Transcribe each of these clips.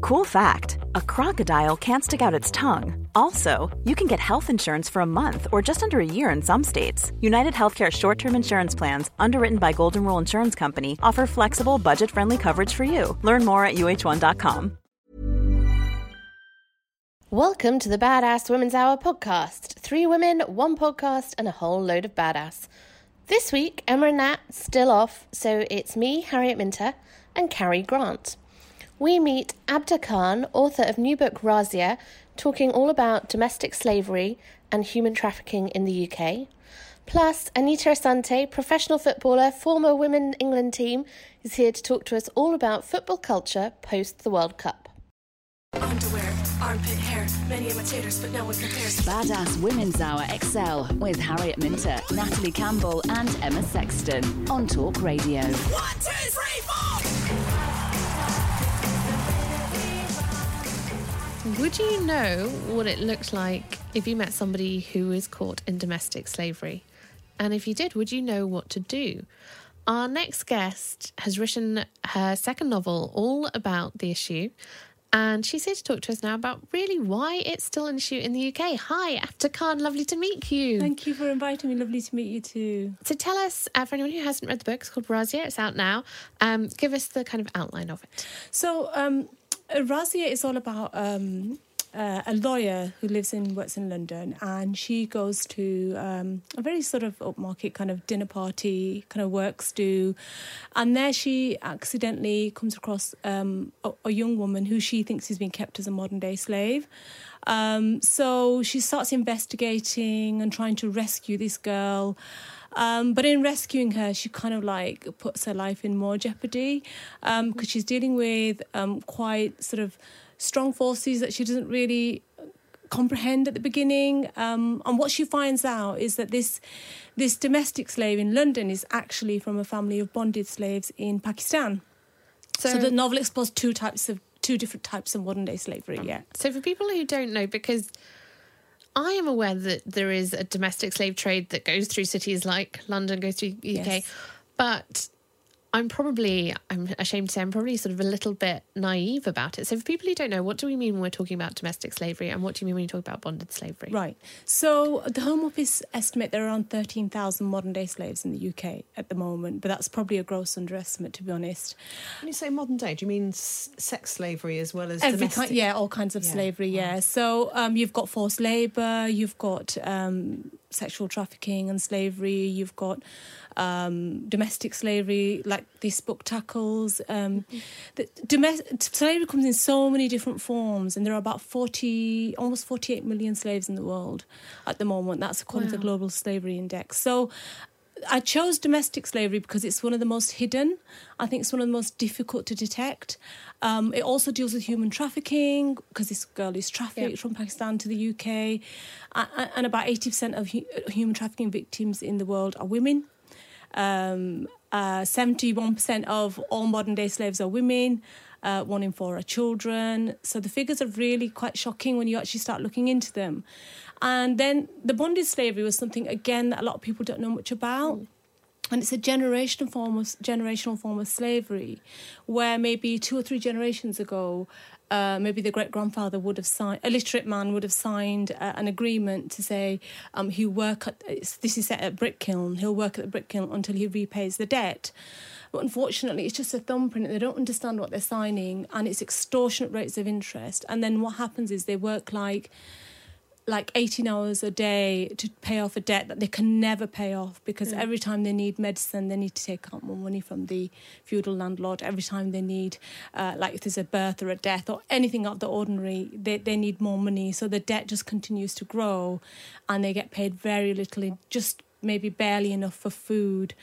Cool fact a crocodile can't stick out its tongue. Also, you can get health insurance for a month or just under a year in some states. United Healthcare short term insurance plans, underwritten by Golden Rule Insurance Company, offer flexible, budget friendly coverage for you. Learn more at uh1.com. Welcome to the Badass Women's Hour podcast. Three women, one podcast, and a whole load of badass. This week, Emma and Nat still off, so it's me, Harriet Minter, and Carrie Grant. We meet Abda Khan, author of new book Razia, talking all about domestic slavery and human trafficking in the UK. Plus, Anita Asante, professional footballer, former Women England team, is here to talk to us all about football culture post the World Cup. Underwear, armpit hair, many imitators, but no one compares. Badass Women's Hour XL with Harriet Minter, Natalie Campbell, and Emma Sexton on Talk Radio. One, two, three, Would you know what it looked like if you met somebody who is caught in domestic slavery? And if you did, would you know what to do? Our next guest has written her second novel all about the issue. And she's here to talk to us now about really why it's still an issue in the UK. Hi, Abda Khan, lovely to meet you. Thank you for inviting me. Lovely to meet you too. So tell us, uh, for anyone who hasn't read the book, it's called Razia, it's out now. Um, give us the kind of outline of it. So, um, Razia is all about um, uh, a lawyer who lives in works in London, and she goes to um, a very sort of upmarket kind of dinner party, kind of works do, and there she accidentally comes across um, a, a young woman who she thinks is being kept as a modern day slave. Um, so she starts investigating and trying to rescue this girl. Um, but in rescuing her, she kind of like puts her life in more jeopardy because um, she's dealing with um, quite sort of strong forces that she doesn't really comprehend at the beginning. Um, and what she finds out is that this this domestic slave in London is actually from a family of bonded slaves in Pakistan. So, so the novel explores two types of two different types of modern day slavery. Yeah. So for people who don't know, because I am aware that there is a domestic slave trade that goes through cities like London, goes through UK, Yes. but I'm probably, I'm ashamed to say, I'm probably sort of a little bit naive about it. So for people who don't know, what do we mean when we're talking about domestic slavery, and what do you mean when you talk about bonded slavery? Right. So the Home Office estimate there are around 13,000 modern day slaves in the UK at the moment, but that's probably a gross underestimate, to be honest. When you say modern day, do you mean s- sex slavery as well as Every domestic? kind, yeah, all kinds of Yeah, slavery. Yeah. So um, you've got forced labour, you've got um, sexual trafficking and slavery, you've got um, domestic slavery, like this book tackles. Um, the domestic slavery comes in so many different forms, and there are about forty, almost forty-eight million slaves in the world at the moment. That's according to the Global Slavery Index. So. I chose domestic slavery because it's one of the most hidden. I think it's one of the most difficult to detect. Um, it also deals with human trafficking because this girl is trafficked Yeah. from Pakistan to the UK, a- and about eighty percent of hu- human trafficking victims in the world are women. Um, uh, 71% of all modern day slaves are women. Uh, one in four are children. So the figures are really quite shocking when you actually start looking into them. And then the bonded slavery was something again that a lot of people don't know much about. And it's a generational form of generational form of slavery, where maybe two or three generations ago, uh, maybe the great grandfather would have signed, a literate man would have signed uh, an agreement to say um, he'll work at this is set at brick kiln. He'll work at the brick kiln until he repays the debt. But unfortunately, it's just a thumbprint. They don't understand what they're signing, and it's extortionate rates of interest. And then what happens is they work like like 18 hours a day to pay off a debt that they can never pay off because every time they need medicine, they need to take out more money from the feudal landlord. Every time they need, uh, like if there's a birth or a death or anything out of the ordinary, they, they need more money. So the debt just continues to grow and they get paid very little in just maybe barely enough for food,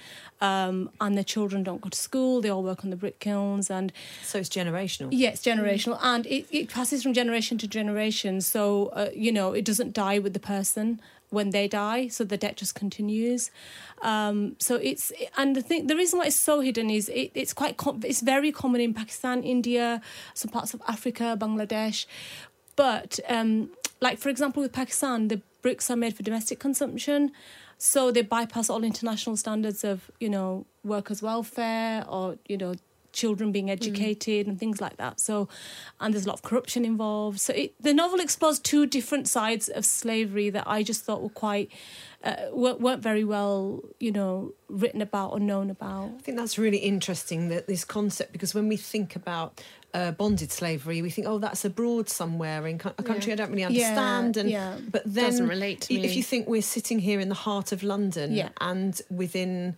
um, and their children don't go to school. They all work on the brick kilns, and So it's generational. yeah, it's generational, and it, it passes from generation to generation. So uh, you know, it doesn't die with the person when they die, so the debt just continues. Um, so it's and the thing, the reason why it's so hidden is it, it's quite com- it's very common in Pakistan, India, some parts of Africa, Bangladesh, but um, like for example with Pakistan, the bricks are made for domestic consumption. So they bypass all international standards of, you know, workers' welfare or, you know, children being educated and things like that. So, and there's a lot of corruption involved. So it, the novel explores two different sides of slavery that I just thought were quite, uh, weren't weren't very well, you know, written about or known about. I think that's really interesting that this concept because when we think about uh, bonded slavery, we think, oh, that's abroad somewhere in a country I don't really Yeah, understand. and yeah. but then Doesn't relate to i- if you think we're sitting here in the heart of London, Yeah. and within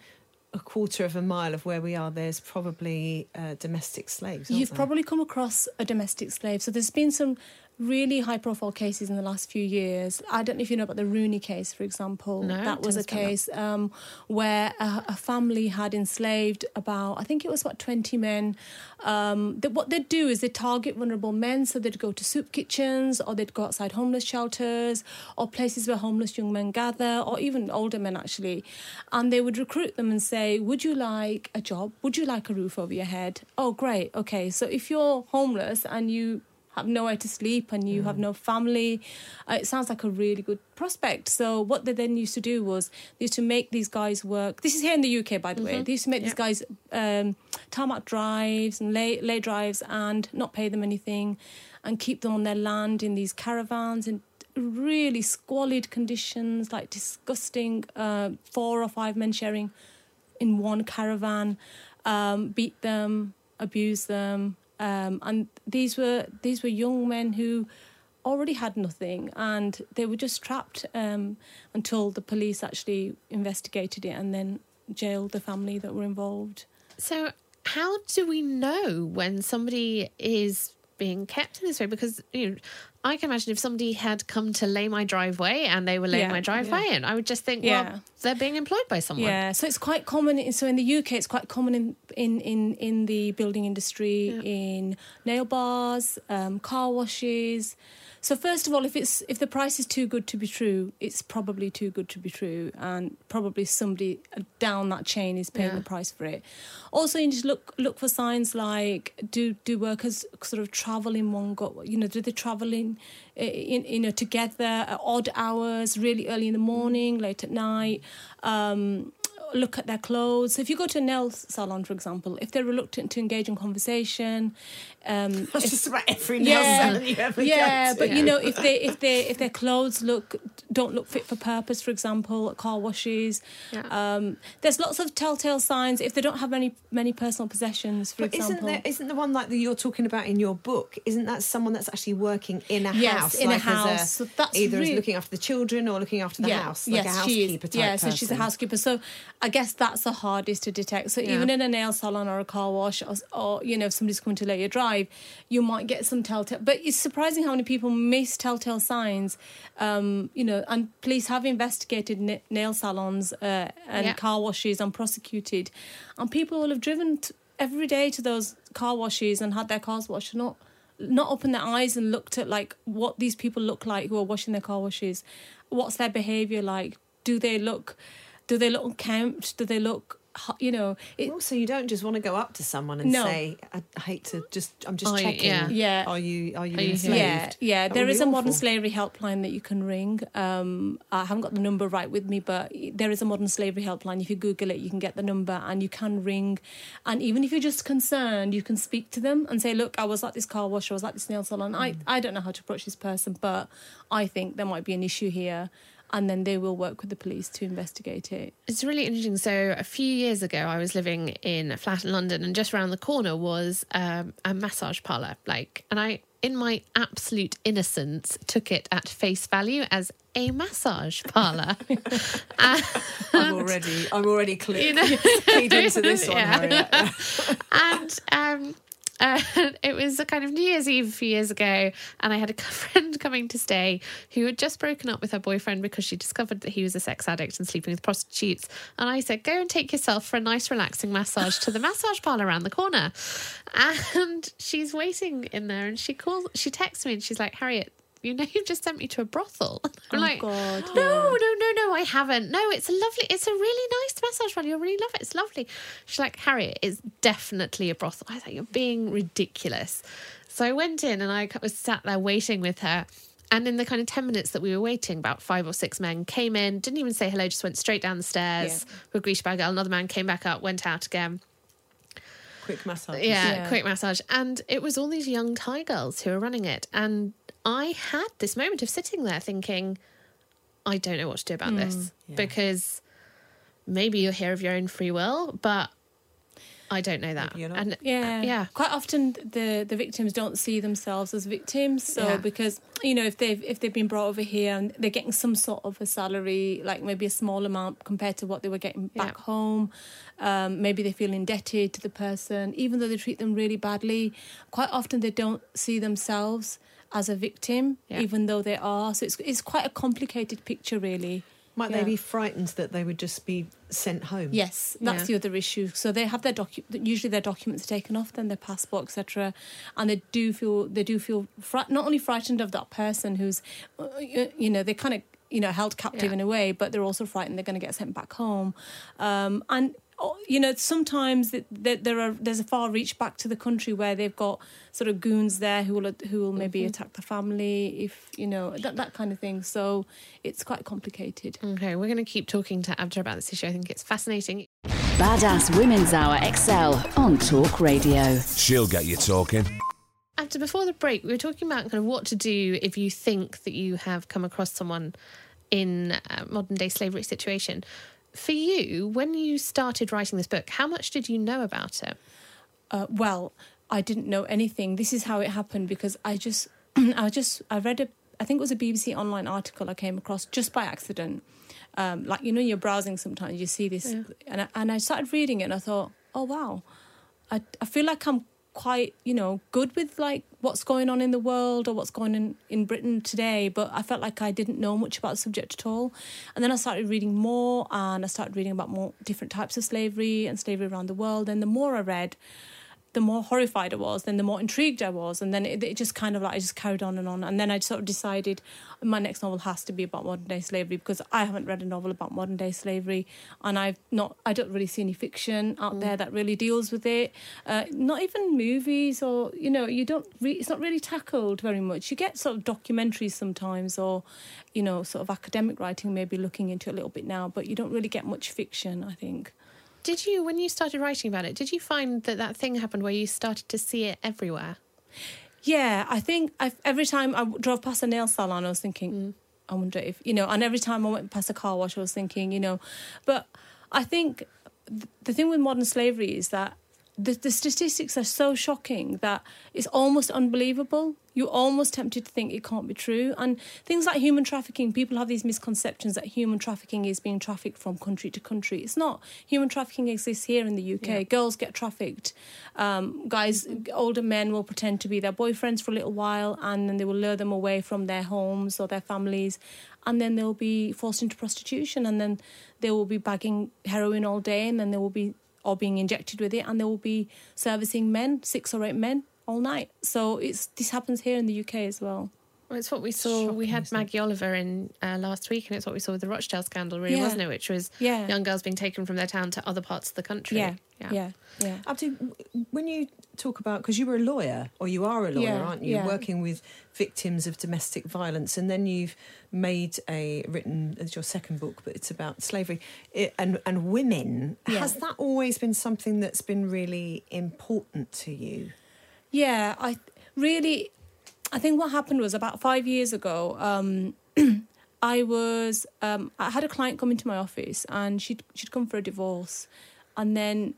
a quarter of a mile of where we are, there's probably uh, domestic slaves. You've there? probably come across a domestic slave. So there's been some really high profile cases in the last few years. I don't know if you know about the Rooney case, for example. No, that was a us about that. case um, where a, a family had enslaved about, I think it was about 20 men. Um, that what they'd do is they'd target vulnerable men. So they'd go to soup kitchens or they'd go outside homeless shelters or places where homeless young men gather or even older men actually. And they would recruit them and say, Would you like a job? Would you like a roof over your head? Oh, great. Okay. So if you're homeless and you have nowhere to sleep and you have no family. Uh, it sounds like a really good prospect. So what they then used to do was they used to make these guys work. This is here in the UK, by the way. They used to make these guys um, tarmac drives and lay lay drives and not pay them anything, and keep them on their land in these caravans in really squalid conditions, like disgusting. Uh, four or five men sharing in one caravan, um, beat them, abuse them, um, and these were these were young men who already had nothing, and they were just trapped um, until the police actually investigated it and then jailed the family that were involved. So, how do we know when somebody is being kept in this way? Because you know, I can imagine if somebody had come to lay my driveway and they were laying Yeah, my driveway, and I would just think, Yeah. well, they're being employed by someone. Yeah, so it's quite common. So in the UK, it's quite common in in in, in the building industry, in nail bars, um, car washes. So first of all, if it's if the price is too good to be true, it's probably too good to be true, and probably somebody down that chain is paying Yeah. the price for it. Also, you need to look look for signs like do do workers sort of travel in one go? You know, do they travel in, in you know together at odd hours, really early in the morning, late at night? Um, look at their clothes. If you go to a nail salon, for example, if they're reluctant to engage in conversation, um, That's just about every nail salon you ever yeah, go to. but you know, if they if they if their clothes look don't look fit for purpose, for example, at car washes, Yeah. um, there's lots of telltale signs if they don't have many many personal possessions, for But isn't there isn't the one like that you're talking about in your book? Isn't that someone that's actually working in a Yes, house, in a house. as So that's either really- as looking after the children or looking after the house, like a she housekeeper is. type Yeah, so she's a housekeeper. So I guess that's the hardest to detect. So even in a nail salon or a car wash, or, or you know, if somebody's coming to let you drive, you might get some telltale. But it's surprising how many people miss telltale signs. Um, you know, and police have investigated na- nail salons uh, and Yeah. car washes and prosecuted, and people will have driven t- every day to those car washes and had their cars washed, not not opened their eyes and looked at like what these people look like who are washing their car washes. What's their behavior like? Do they look? Do they look unkempt? Do they look? Hu- You know, it, Also, you don't just want to go up to someone and No. say, I, "I hate to just, I'm just Are you- checking. yeah. Yeah. Are you, are you Are you enslaved?" Yeah, yeah. That There would is be a modern slavery helpline that you can ring. Um, I haven't got the number right with me, but there is a modern slavery helpline. If you Google it, you can get the number and you can ring. And even if you're just concerned, you can speak to them and say, "Look, I was at this car wash, I was at this nail salon. I I don't know how to approach this person, but I think there might be an issue here." And then they will work with the police to investigate it. It's really interesting. So, a few years ago, I was living in a flat in London, and just around the corner was um, a massage parlor. Like, and I, in my absolute innocence, took it at face value as a massage parlor. I'm already, I'm already clued, You know- keyed into this one, Yeah. And um, Uh, it was a kind of New Year's Eve a few years ago, and I had a friend coming to stay who had just broken up with her boyfriend because she discovered that he was a sex addict and sleeping with prostitutes. And I said, Go and take yourself for a nice, relaxing massage to the massage parlor around the corner. And she's waiting in there, and she calls, she texts me, and she's like, Harriet, you know you've just sent me to a brothel. I'm Oh, like, God, no, yeah. no, no, no, I haven't. No, it's a lovely, it's a really nice massage parlor. You'll really love it. It's lovely. She's like, Harriet, it's definitely a brothel. I thought you're being ridiculous. So I went in and I was sat there waiting with her. And in the kind of 10 minutes that we were waiting, about five or six men came in, didn't even say hello, just went straight down the stairs. Were greeted by a girl. Another man came back up, went out again. Quick massage. Yeah, Yeah. quick massage. And it was all these young Thai girls who were running it. And I had this moment of sitting there thinking, I don't know what to do about this mm, because maybe you're here of your own free will, but I don't know that. You're. And Yeah, yeah. Quite often, the the victims don't see themselves as victims. So Yeah. because you know, if they've if they've been brought over here and they're getting some sort of a salary, like maybe a small amount compared to what they were getting Yeah. back home, um, maybe they feel indebted to the person, even though they treat them really badly. Quite often, they don't see themselves as a victim, Yeah. even though they are. So it's it's quite a complicated picture, really. Might Yeah. they be frightened that they would just be sent home? Yes, that's Yeah. the other issue. So they have their docu- usually their documents are taken off, then their passport, etc. And they do feel they do feel fri- not only frightened of that person who's, uh, you know, they kind of you know held captive Yeah. in a way, but they're also frightened they're going to get sent back home. Um, and you know, sometimes th- there, there are there's a far reach back to the country where they've got sort of goons there who will who will maybe Mm-hmm. attack the family if you know that that kind of thing. So it's quite complicated. Okay, we're going to keep talking to Abda about this issue. I think it's fascinating. Badass Women's Hour XL on Talk Radio. She'll get you talking. After before the break, we were talking about kind of what to do if you think that you have come across someone in a modern day slavery situation. For you, when you started writing this book, how much did you know about it? Uh, well, I didn't know anything. This is how it happened because I just, I just, I read a, I think it was a BBC online article I came across just by accident. Um, like you know, you're browsing sometimes, you see this, and I, and I started reading it, and I thought, oh wow, I I feel like I'm quite you know good with like what's going on in the world or what's going on in Britain today, but I felt like I didn't know much about the subject at all. And then I started reading more, and I started reading about more different types of slavery and slavery around the world. And the more I read, the more horrified I was, then the more intrigued I was, and then it, it just kind of like I just carried on and on, and then I sort of decided my next novel has to be about modern day slavery because I haven't read a novel about modern day slavery, and I've not, I don't really see any fiction out there that really deals with it, uh, not even movies or you know, you don't, re- it's not really tackled very much. You get sort of documentaries sometimes, or you know, sort of academic writing maybe looking into it a little bit now, but you don't really get much fiction, I think. Did you, when you started writing about it, did you find that that thing happened where you started to see it everywhere? Yeah, I think i every time I drove past a nail salon, I was thinking, mm. I wonder if, you know, and every time I went past a car wash, I was thinking, you know, but I think th- the thing with modern slavery is that the, the statistics are so shocking that it's almost unbelievable. You're almost tempted to think it can't be true. And things like human trafficking, people have these misconceptions that human trafficking is being trafficked from country to country. It's not. Human trafficking exists here in the UK. Girls get trafficked. Um, guys, older men will pretend to be their boyfriends for a little while and then they will lure them away from their homes or their families. And then they'll be forced into prostitution and then they will be bagging heroin all day and then they will be or being injected with it, and they will be servicing men, six or eight men, all night. So it's this happens here in the UK as well. Well, it's what we saw. we had Maggie Oliver in uh, last week, and it's what we saw with the Rochdale scandal, really, Yeah. wasn't it? Which was Yeah. young girls being taken from their town to other parts of the country. Yeah, yeah, yeah. Abda, when you talk about because you were a lawyer or you are a lawyer, Yeah, aren't you? yeah. Working with victims of domestic violence, and then you've made a written it's your second book, but it's about slavery i- and and women. Yeah. Has that always been something that's been really important to you? Yeah, I really, I think what happened was about five years ago. Um, I was, um, I had a client come into my office, and she'd she'd come for a divorce, and then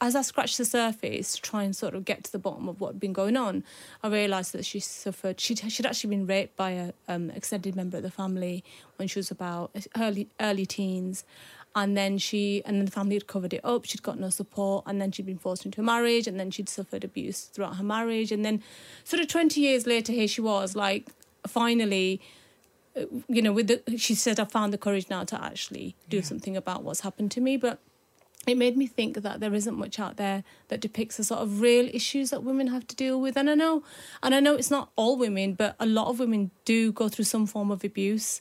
as I scratched the surface to try and sort of get to the bottom of what had been going on, I realised that she suffered. She'd she'd actually been raped by an um, extended member of the family when she was about early early teens, and then she and then the family had covered it up. She'd got no support, and then she'd been forced into a marriage, and then she'd suffered abuse throughout her marriage, and then sort of twenty years later, here she was, like finally. uh, You know, with the, she said, I found the courage now to actually do something about what's happened to me. But it made me think that there isn't much out there that depicts the sort of real issues that women have to deal with. And I know, and I know it's not all women, but a lot of women do go through some form of abuse,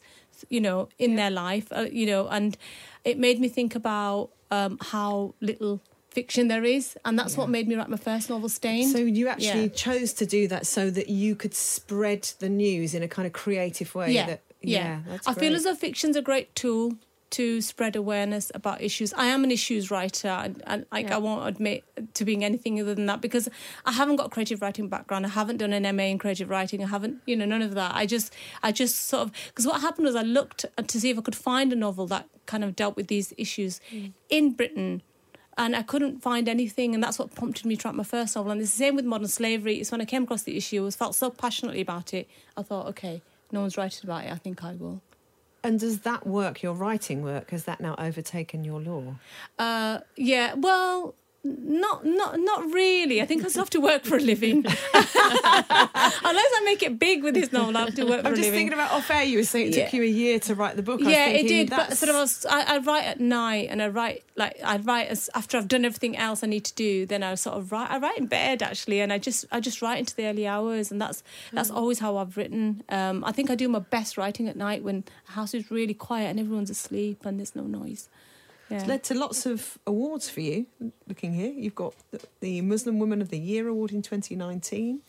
you know, in their life, uh, you know, and it made me think about um, how little fiction there is, and that's what made me write my first novel, stain So you actually Yeah. chose to do that so that you could spread the news in a kind of creative way. yeah, That, yeah. I feel great. as though fiction's a great tool to spread awareness about issues. I am an issues writer, and, and like I won't admit to being anything other than that because I haven't got a creative writing background. I haven't done an MA in creative writing. I haven't, you know, none of that. I just, I just sort of because what happened was I looked to see if I could find a novel that kind of dealt with these issues mm. in Britain. And I couldn't find anything, and that's what prompted me to write my first novel. And it's the same with modern slavery. It's when I came across the issue, I felt so passionately about it. I thought, okay, no one's writing about it. I think I will. And does that work, your writing work, has that now overtaken your law? Uh, yeah, well, not not not really. I think I still have to work for a living. Unless I make it big with this novel, I have to work for I'm just living. thinking about off air. You were saying it took Yeah. you a year to write the book. I yeah, it thinking, did. But sort of, I, was, I, I write at night, and I write like I write as after I've done everything else I need to do. Then I sort of write. I write in bed actually, and I just I just write into the early hours, and that's that's always how I've written. Um, I think I do my best writing at night when the house is really quiet and everyone's asleep and there's no noise. Yeah. It's led to lots of awards for you. Looking here, you've got the, Muslim Woman of the Year award in 2019.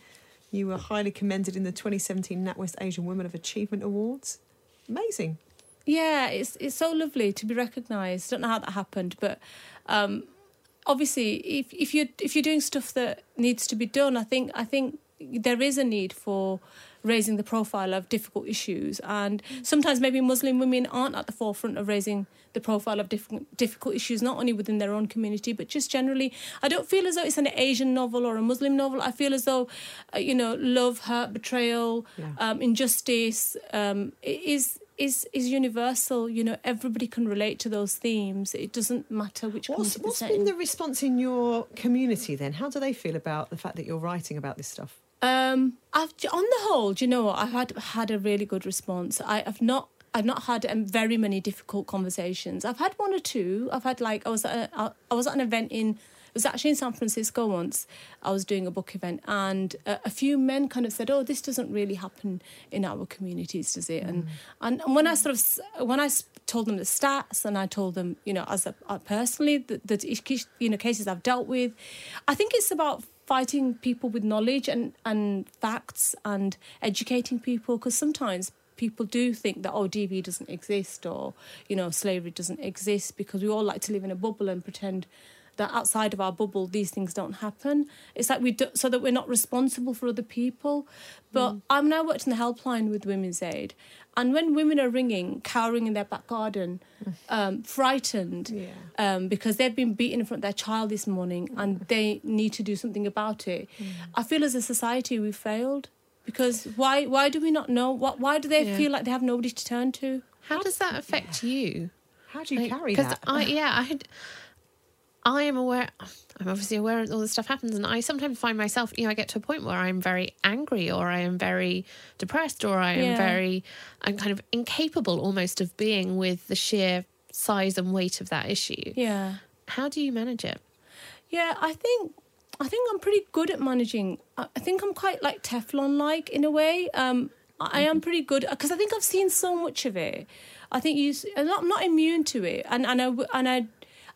You were highly commended in the 2017 NatWest Asian Women of Achievement Awards. Amazing. Yeah, it's it's so lovely to be recognised. Don't know how that happened, but um, obviously, if if you if you're doing stuff that needs to be done, I think I think there is a need for raising the profile of difficult issues, and sometimes maybe Muslim women aren't at the forefront of raising the profile of different difficult issues, not only within their own community but just generally. I don't feel as though it's an Asian novel or a Muslim novel. I feel as though, uh, you know, love, hurt, betrayal, um, injustice um, is is is universal. You know, everybody can relate to those themes. It doesn't matter which What's, what's been the response in your community then? How do they feel about the fact that you're writing about this stuff? Um, I've on the whole, do you know what? I've had had a really good response. I have not. I've not had um, very many difficult conversations. I've had one or two. I've had like I was at a, I was at an event in. It was actually in San Francisco once. I was doing a book event, and a, a few men kind of said, "Oh, this doesn't really happen in our communities, does it?" And and, and when I sort of when I told them the stats, and I told them, you know, as a, uh, personally, the, the you know cases I've dealt with, I think it's about fighting people with knowledge and, and facts and educating people because sometimes people do think that oh DV doesn't exist or you know slavery doesn't exist because we all like to live in a bubble and pretend that outside of our bubble these things don't happen it's like we do so that we're not responsible for other people but i'm now worked in the helpline with women's aid and when women are ringing cowering in their back garden um, frightened Yeah. um, because they've been beaten in front of their child this morning and they need to do something about it. I feel as a society we failed because why why do we not know? What why do they Yeah. feel like they have nobody to turn to? How does that affect you? How do you carry that? Because that? I, yeah, I, had- I am aware. I'm obviously aware that all this stuff happens, and I sometimes find myself, you know, I get to a point where I'm very angry, or I am very depressed, or I am Yeah. very, I'm kind of incapable almost of being with the sheer size and weight of that issue. Yeah. How do you manage it? Yeah, I think I think I'm pretty good at managing. I think I'm quite like Teflon like in a way. Um, I am pretty good because I think I've seen so much of it. I think you, I'm not, I'm not immune to it, and and I and I.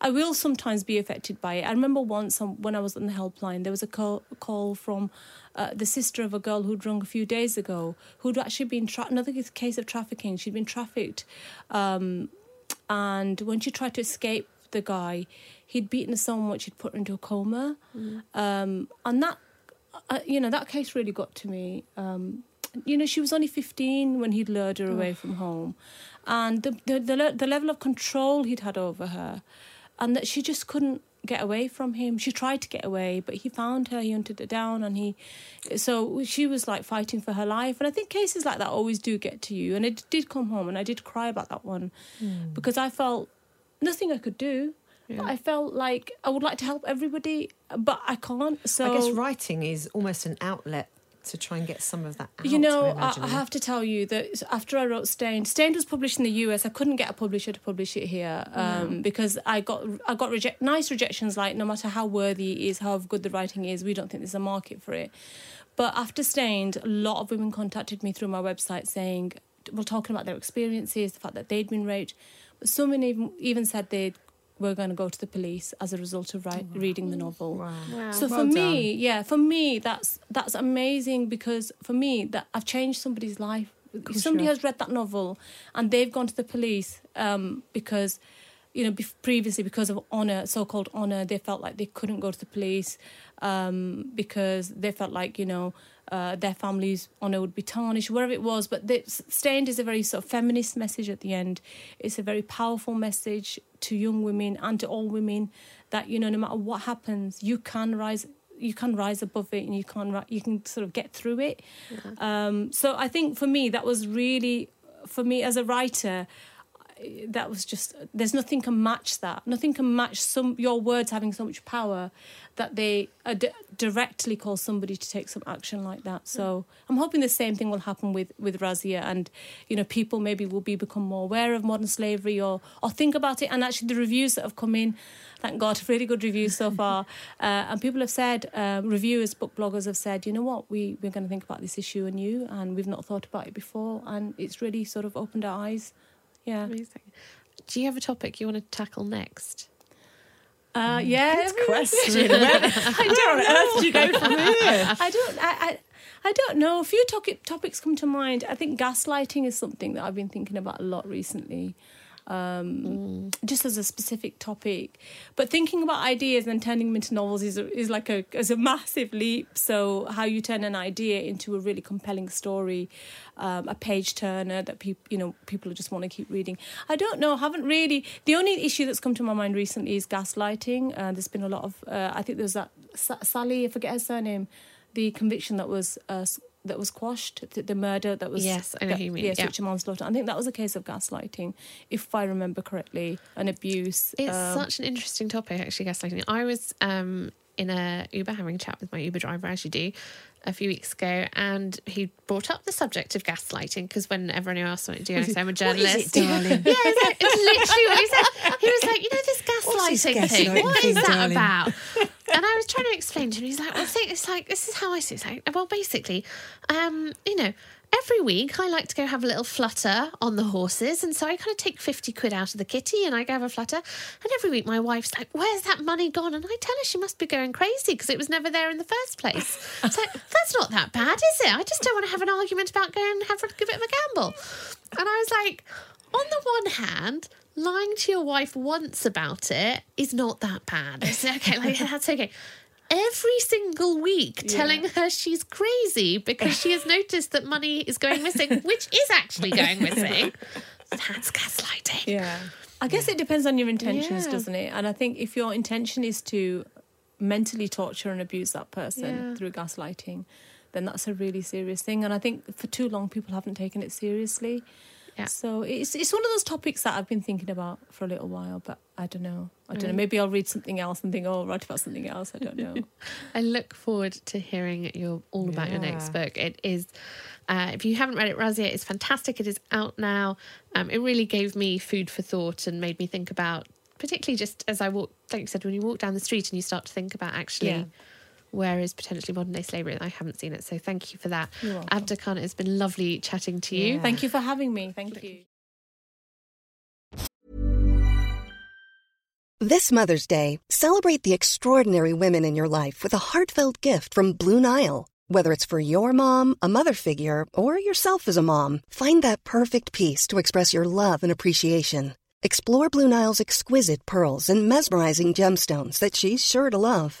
I will sometimes be affected by it. I remember once when I was on the helpline, there was a call, call from uh, the sister of a girl who'd drunk a few days ago, who'd actually been tra- another case of trafficking. She'd been trafficked, um, and when she tried to escape the guy, he'd beaten her so much he'd put her into a coma, um, and that uh, you know that case really got to me. Um, you know, she was only fifteen when he'd lured her away from home, and the, the the le- the level of control he'd had over her, and that she just couldn't get away from him. She tried to get away, but he found her. He hunted her down, and he. So she was like fighting for her life, and I think cases like that always do get to you. And I did come home, and I did cry about that one, hmm. because I felt nothing I could do. But I felt like I would like to help everybody, but I can't. So I guess writing is almost an outlet to try and get some of that out. You know, I, I, have to tell you that after I wrote Stained, Stained was published in the US. I couldn't get a publisher to publish it here um, because I got I got reject, nice rejections like no matter how worthy it is, how good the writing is, we don't think there's a market for it. But after Stained, a lot of women contacted me through my website saying, well, talking about their experiences, the fact that they'd been raped. But some even, even said they were going to go to the police as a result of write, reading the novel. So Well for me, yeah, for me that's that's amazing because for me that I've changed somebody's life. If somebody has read that novel and they've gone to the police um, because you know bef- previously because of honor, so-called honor, they felt like they couldn't go to the police um, because they felt like you know uh, their family's honor would be tarnished, whatever it was. But the, Stained is a very sort of feminist message at the end. It's a very powerful message to young women and to all women that you know no matter what happens, you can rise. You can rise above it, and you can you can sort of get through it. Um, so I think for me that was really, for me as a writer, that was just there's nothing can match that. Nothing can match some your words having so much power that they uh, directly call somebody to take some action like that. So i'm hoping the same thing will happen with with razia and you know people maybe will be become more aware of modern slavery or or think about it. And actually the reviews that have come in thank god really good reviews so far. Uh, and people have said um, reviewers book bloggers have said you know what? We we're going to think about this issue anew and we've not thought about it before. And it's really sort of opened our eyes yeah Amazing. Do you have a topic you want to tackle next? Uh, yeah. question. Where, where on earth do you go from here? I don't. I, I. I don't know. A few topic, topics come to mind. I think gaslighting is something that I've been thinking about a lot recently, um, just as a specific topic. But thinking about ideas and turning them into novels is a, is like a is a massive leap. So how you turn an idea into a really compelling story, um, a page turner that people you know people just want to keep reading. I don't know. Haven't really. The only issue that's come to my mind recently is gaslighting. Uh, there's been a lot of. Uh, I think there was that Sa- Sally. I forget her surname. The conviction that was. Uh, that was quashed, the, the murder that was Yes, I know that- who you mean, Yes, yeah. Richard manslaughter. I think that was a case of gaslighting, if I remember correctly, an abuse. It's um, such an interesting topic, actually, gaslighting. I was um, in a Uber having a chat with my Uber driver, as you do, a few weeks ago, and he brought up the subject of gaslighting because whenever anyone asks what I do, I say I'm a journalist. darling? yeah, it's, it's literally what he said. He was like, you know, this gaslighting thing. gaslighting thing, is that darling?" about? And I was trying to explain to him. He's like, well, I think it's like this is how I see it. Like, well, basically, um, you know. Every week, I like to go have a little flutter on the horses, and so I kind of take fifty quid out of the kitty, and I go have a flutter. And every week, my wife's like, "Where's that money gone?" And I tell her she must be going crazy because it was never there in the first place. So that's not that bad, is it? I just don't want to have an argument about going and have a bit of a gamble. And I was like, on the one hand, lying to your wife once about it is not that bad. It's okay, like that's okay. Every single week, telling her she's crazy because she has noticed that money is going missing, which is actually going missing. That's gaslighting. Yeah. I guess it depends on your intentions, Yeah. doesn't it? And I think if your intention is to mentally torture and abuse that person Yeah. through gaslighting, then that's a really serious thing. And I think for too long people haven't taken it seriously. Yeah. So it's it's one of those topics that I've been thinking about for a little while, but I don't know. I don't know. Maybe I'll read something else and think, oh, I'll write about something else. I don't know. I look forward to hearing your all about your next book. It is, uh, if you haven't read it, Razia, it's fantastic. It is out now. Um, it really gave me food for thought and made me think about, particularly just as I walk, like you said, when you walk down the street and you start to think about actually. Yeah. Where is potentially modern day slavery? I haven't seen it, so thank you for that. You're. Abda Khan, it's been lovely chatting to you. Thank you for having me. Thank you. This Mother's Day, celebrate the extraordinary women in your life with a heartfelt gift from Blue Nile. Whether it's for your mom, a mother figure, or yourself as a mom, find that perfect piece to express your love and appreciation. Explore Blue Nile's exquisite pearls and mesmerizing gemstones that she's sure to love.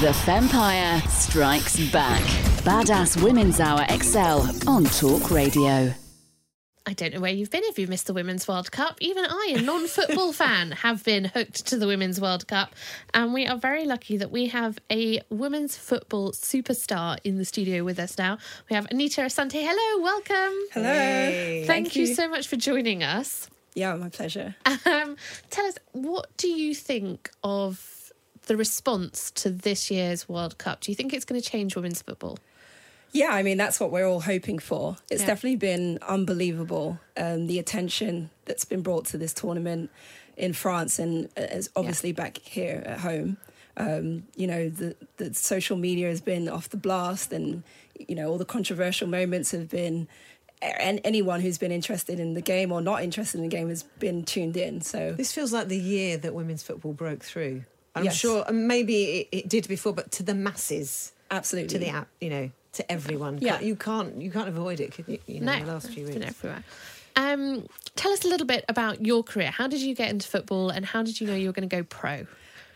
The Fempire strikes back. Badass Women's Hour XL on Talk Radio. I don't know where you've been if you've missed the Women's World Cup. Even I, a non football fan, have been hooked to the Women's World Cup. And we are very lucky that we have a women's football superstar in the studio with us now. We have Anita Asante. Hello, welcome. Hello. Hey. Thank, Thank you. you. so much for joining us. Yeah, my pleasure. Um, tell us, what do you think of the response to this year's World Cup? Do you think it's going to change women's football? Yeah, I mean, that's what we're all hoping for. It's Yeah. definitely been unbelievable, um, the attention that's been brought to this tournament in France and uh, as obviously back here at home. Um, you know, the, the social media has been off the blast, and, you know, all the controversial moments have been. And anyone who's been interested in the game or not interested in the game has been tuned in. So This feels like the year that women's football broke through. I'm Yes. sure, and maybe it, it did before, but to the masses, absolutely, to the app, you know, to everyone. Yeah. You can't you can't avoid it. Can you, you know, No, the last few weeks. been everywhere. Um, tell us a little bit about your career. How did you get into football and how did you know you were going to go pro?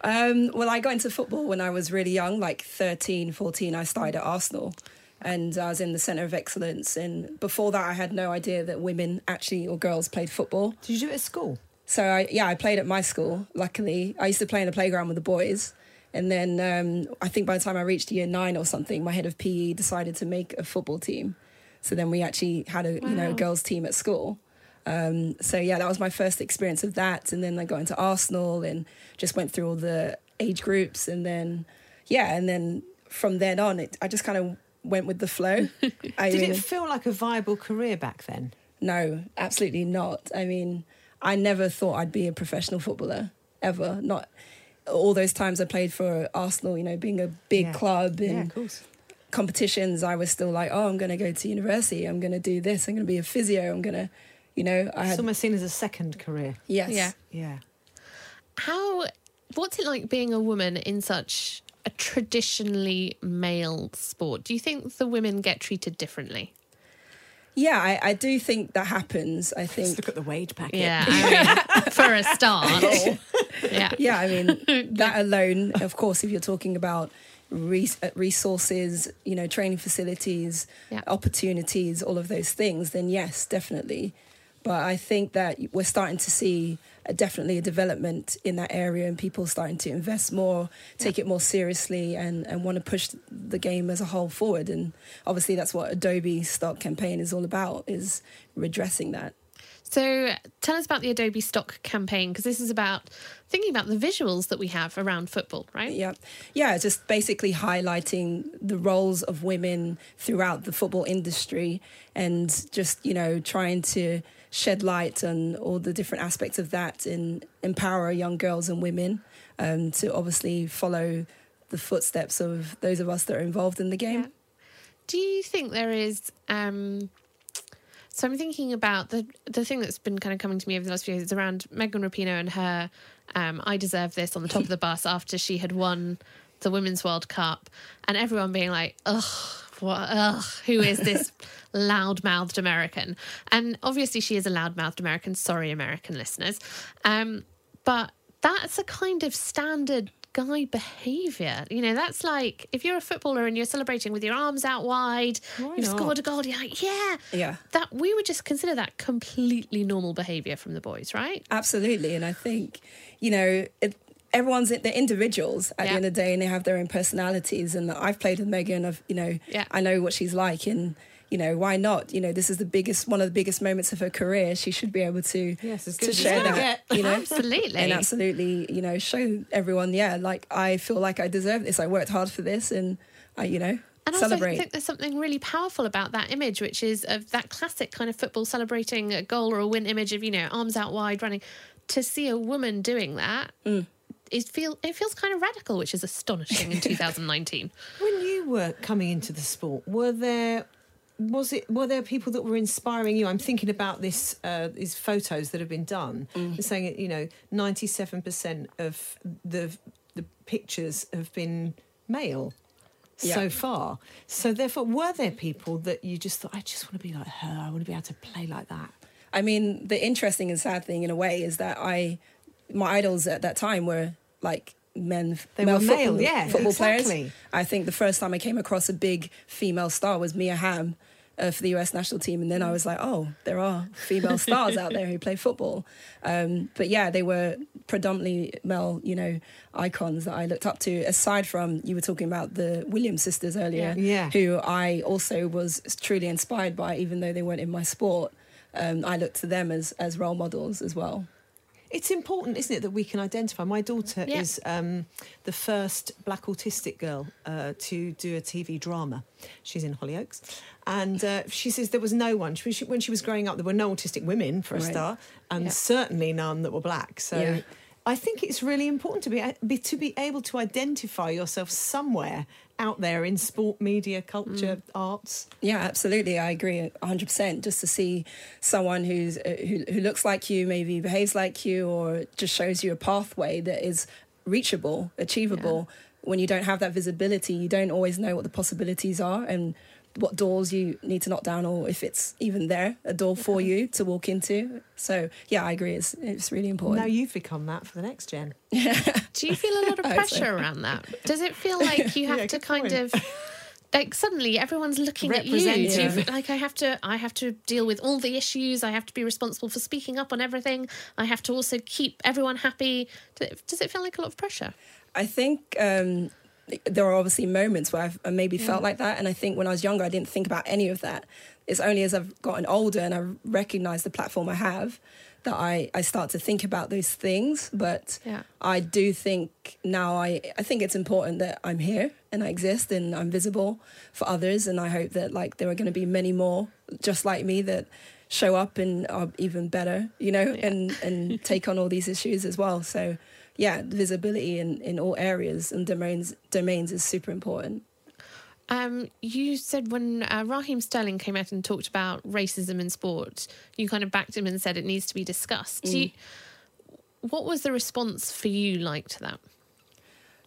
Um, well, I got into football when I was really young, like 13, 14. I started at Arsenal and I was in the Centre of Excellence. And before that, I had no idea that women actually or girls played football. Did you do it at school? So, I, yeah, I played at my school, luckily. I used to play in the playground with the boys. And then um, I think by the time I reached year nine or something, my head of PE decided to make a football team. So then we actually had a you know Wow. girls team at school. Um, so yeah, that was my first experience of that. And then I got into Arsenal and just went through all the age groups. And then yeah, and then from then on, it, I just kind of went with the flow. I Did mean, it feel like a viable career back then? no, absolutely not. I mean, I never thought I'd be a professional footballer ever. Not all those times I played for Arsenal, you know, being a big Yeah. club Yeah, and of competitions, I was still like, oh, I'm going to go to university. I'm going to do this. I'm going to be a physio. I'm going to, you know, I had. It's almost seen as a second career. yes, Yeah. Yeah. How what's it like being a woman in such a traditionally male sport? Do you think the women get treated differently? Yeah. I, I do think that happens. I Let's think look at the wage packet. Yeah, I mean, for a start. yeah. yeah, I mean, that alone, of course, if you're talking about uh, resources, you know, training facilities, Yeah. opportunities, all of those things, then yes, definitely. But I think that we're starting to see a, definitely a development in that area and people starting to invest more, take it more seriously, and, and want to push the game as a whole forward. And obviously, that's what Adobe Stock campaign is all about, is redressing that. So tell us about the Adobe Stock campaign because this is about thinking about the visuals that we have around football, right? Yeah, yeah, just basically highlighting the roles of women throughout the football industry, and just you know trying to shed light on all the different aspects of that and empower young girls and women um, to obviously follow the footsteps of those of us that are involved in the game. Do you think there is? Um, so I'm thinking about the the thing that's been kind of coming to me over the last few years is around Megan Rapinoe and her um, "I deserve this" on the top of the bus after she had won the Women's World Cup, and everyone being like, "Ugh, what? Ugh, who is this loud-mouthed American?" And obviously, she is a loud-mouthed American. Sorry, American listeners, um, but that's a kind of standard guy behavior. You know, that's like if you're a footballer and you're celebrating with your arms out wide, Why you've not? scored a goal, you're like, yeah. Yeah. That we would just consider that completely normal behavior from the boys, right? Absolutely, and I think you know it, everyone's they're individuals at Yeah. the end of the day, and they have their own personalities. And I've played with Megan. Of you know, Yeah. I know what she's like, and you know, why not? You know, this is the biggest, one of the biggest moments of her career. She should be able to Yes, as to as share that. You know, Absolutely. and absolutely, you know, show everyone, yeah, like I feel like I deserve this. I worked hard for this, and I, you know, And also. I think there's something really powerful about that image, which is of that classic kind of football celebrating a goal or a win image of you know arms out wide running. To see a woman doing that, Mm. It feel it feels kind of radical, which is astonishing in 2019. When you were coming into the sport, were there was it were there people that were inspiring you? I'm thinking about this uh, these photos that have been done, Mm. saying you know 97 percent of the the pictures have been male. Yeah. So far, so therefore, were there people that you just thought, I just want to be like her. I want to be able to play like that. I mean, the interesting and sad thing in a way is that I, my idols at that time were like men, They male were male, football, yeah, football players. I think the first time I came across a big female star was Mia Hamm. Uh, for the US national team, and then I was like, "Oh, there are female stars out there who play football." Um, but yeah, they were predominantly male, you know, icons that I looked up to. Aside from you were talking about the Williams sisters earlier, Yeah. Yeah. who I also was truly inspired by, even though they weren't in my sport. Um, I looked to them as as role models as well. It's important, isn't it, that we can identify. My daughter Yeah. is um, the first black autistic girl uh, to do a TV drama. She's in Hollyoaks. And uh, she says there was no one. She, she- when she was growing up, there were no autistic women, for a Right. start, and Yeah. certainly none that were black. So Yeah. I think it's really important to be, be to be able to identify yourself somewhere out there in sport, media, culture, Mm. arts. Yeah, absolutely. I agree 100%. Just to see someone who's uh, who, who looks like you, maybe behaves like you, or just shows you a pathway that is reachable, achievable. When you don't have that visibility, you don't always know what the possibilities are and what doors you need to knock down, or if it's even there, a door for you to walk into. So, yeah, I agree. It's, it's really important. Now you've become that for the next gen. Do you feel a lot of I hope so. pressure around that? Does it feel like you have Yeah, to kind point. of like suddenly everyone's looking at you? Do you Representing. feel like I have to I have to deal with all the issues, I have to be responsible for speaking up on everything. I have to also keep everyone happy. Does it, does it feel like a lot of pressure? I think um, there are obviously moments where I've maybe felt like that. And I think when I was younger, I didn't think about any of that. It's only as I've gotten older and I recognize the platform I have that I, I start to think about those things. But Yeah. I do think now I, I think it's important that I'm here and I exist and I'm visible for others. And I hope that like there are going to be many more just like me that show up and are even better, you know, and, and take on all these issues as well. So yeah, visibility in, in all areas and domains domains is super important. Um, you said when uh, Raheem Sterling came out and talked about racism in sport, you kind of backed him and said it needs to be discussed. Do you, what was the response for you like to that?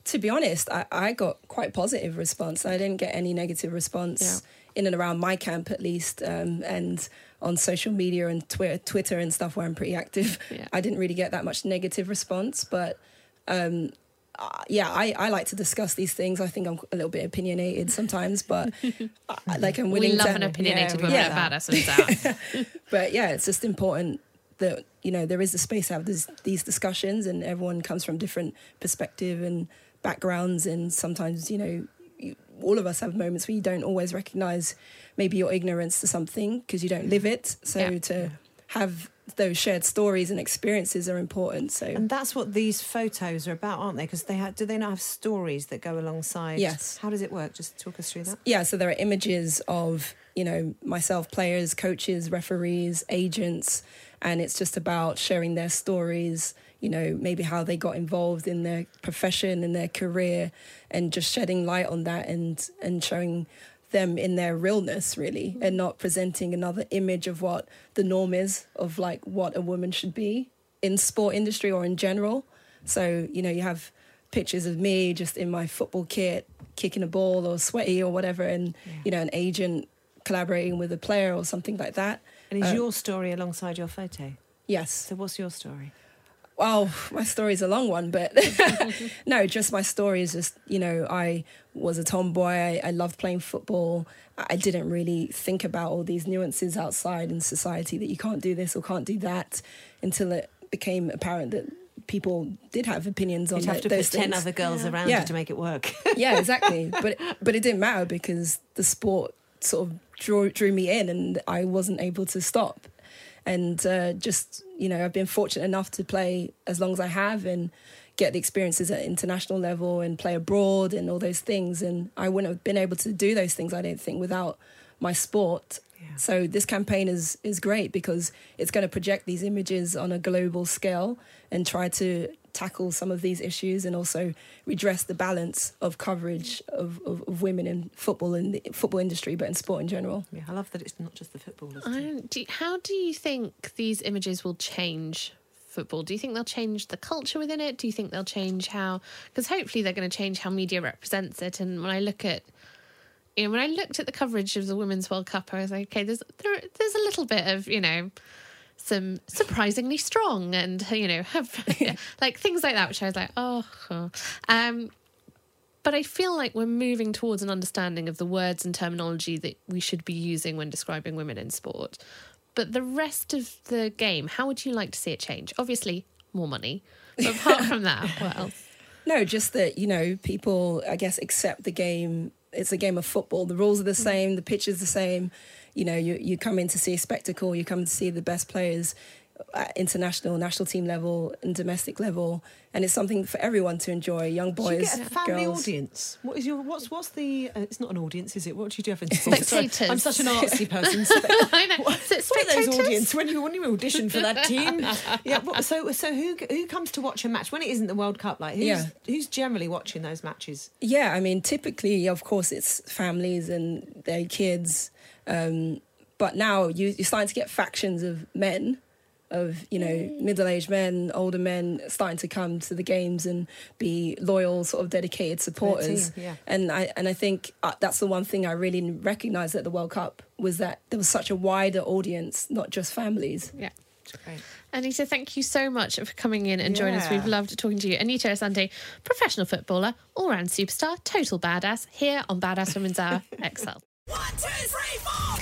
To be honest, I, I got quite positive response. I didn't get any negative response in and around my camp, at least, um, and on social media and Twitter, Twitter and stuff where I'm pretty active. Yeah. I didn't really get that much negative response, but um, uh, yeah, I, I like to discuss these things. I think I'm a little bit opinionated sometimes, but I, like I'm willing We love to. an opinionated yeah, woman yeah. at Badass Wins Out. but yeah, it's just important that you know there is the space to have this, these discussions, and everyone comes from different perspective and backgrounds, and sometimes you know all of us have moments where you don't always recognize maybe your ignorance to something because you don't live it. So Yeah. to have those shared stories and experiences are important. So And that's what these photos are about, aren't they? Because they have, do they not have stories that go alongside? Yes. How does it work? Just talk us through that. yeah, so there are images of, you know, myself, players, coaches, referees, agents, and it's just about sharing their stories, you know, maybe how they got involved in their profession and their career and just shedding light on that and and showing them in their realness really and not presenting another image of what the norm is of like what a woman should be in sport industry or in general. So, you know, you have pictures of me just in my football kit, kicking a ball or sweaty or whatever, and you know, an agent collaborating with a player or something like that. And is Uh, your story alongside your photo? Yes. So what's your story? Well, my story's a long one, but no, just my story is just, you know, I was a tomboy. I, I loved playing football. I didn't really think about all these nuances outside in society that you can't do this or can't do that until it became apparent that people did have opinions on You'd have the- to those put ten other girls around Yeah. you to make it work. yeah, exactly. But but it didn't matter because the sport sort of drew drew me in, and I wasn't able to stop. And uh, just you know, I've been fortunate enough to play as long as I have, and get the experiences at international level and play abroad and all those things. And I wouldn't have been able to do those things, I don't think, without my sport. Yeah. So this campaign is is great because it's going to project these images on a global scale and try to tackle some of these issues and also redress the balance of coverage of, of, of women in football in the football industry, but in sport in general. Yeah, I love that it's not just the footballers. Do, how do you think these images will change football? Do you think they'll change the culture within it? Do you think they'll change how? Because hopefully they're going to change how media represents it. And when I look at, you know, when I looked at the coverage of the Women's World Cup, I was like, okay, there's there, there's a little bit of you know some surprisingly strong and you know have like things like that which i was like oh, um but i feel like we're moving towards an understanding of the words and terminology that we should be using when describing women in sport but the rest of the game, how would you like to see it change? Obviously, more money. But apart from that, what else? No, just that, you know, people, I guess, accept the game. It's a game of football. The rules are the mm. same, the pitch is the same. You know, you, you come in to see a spectacle, you come to see the best players at international, national team level, and domestic level, and it's something for everyone to enjoy. Young boys, so you get a family girls. audience. What is your what's what's the? Uh, it's not an audience, is it? What do you do have in spectators? I'm such an artsy person. Spe- I know. What, what are those audience when you when you audition for that team? yeah. What, so so who who comes to watch a match when it isn't the World Cup? Like who's yeah. who's generally watching those matches? Yeah, I mean, typically, of course, it's families and their kids. Um, but now you, you're starting to get factions of men of you know middle-aged men, older men starting to come to the games and be loyal, sort of dedicated supporters. yeah. And I and I think uh, that's the one thing I really recognised at the World Cup was that there was such a wider audience, not just families. Yeah. Great. Anita, thank you so much for coming in and joining us. We've loved talking to you. Anita Asante, professional footballer, all round superstar, total badass, here on Badass Women's Hour XL. One, two, three, four!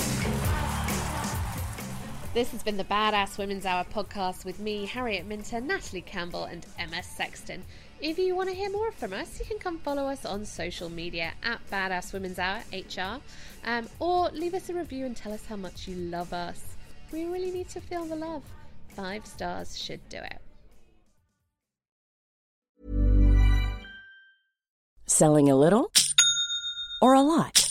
This has been the Badass Women's Hour podcast with me, Harriet Minter, Natalie Campbell, and MS Sexton. If you want to hear more from us, you can come follow us on social media at Badass Women's Hour HR, um, or leave us a review and tell us how much you love us. We really need to feel the love. Five stars should do it. Selling a little or a lot?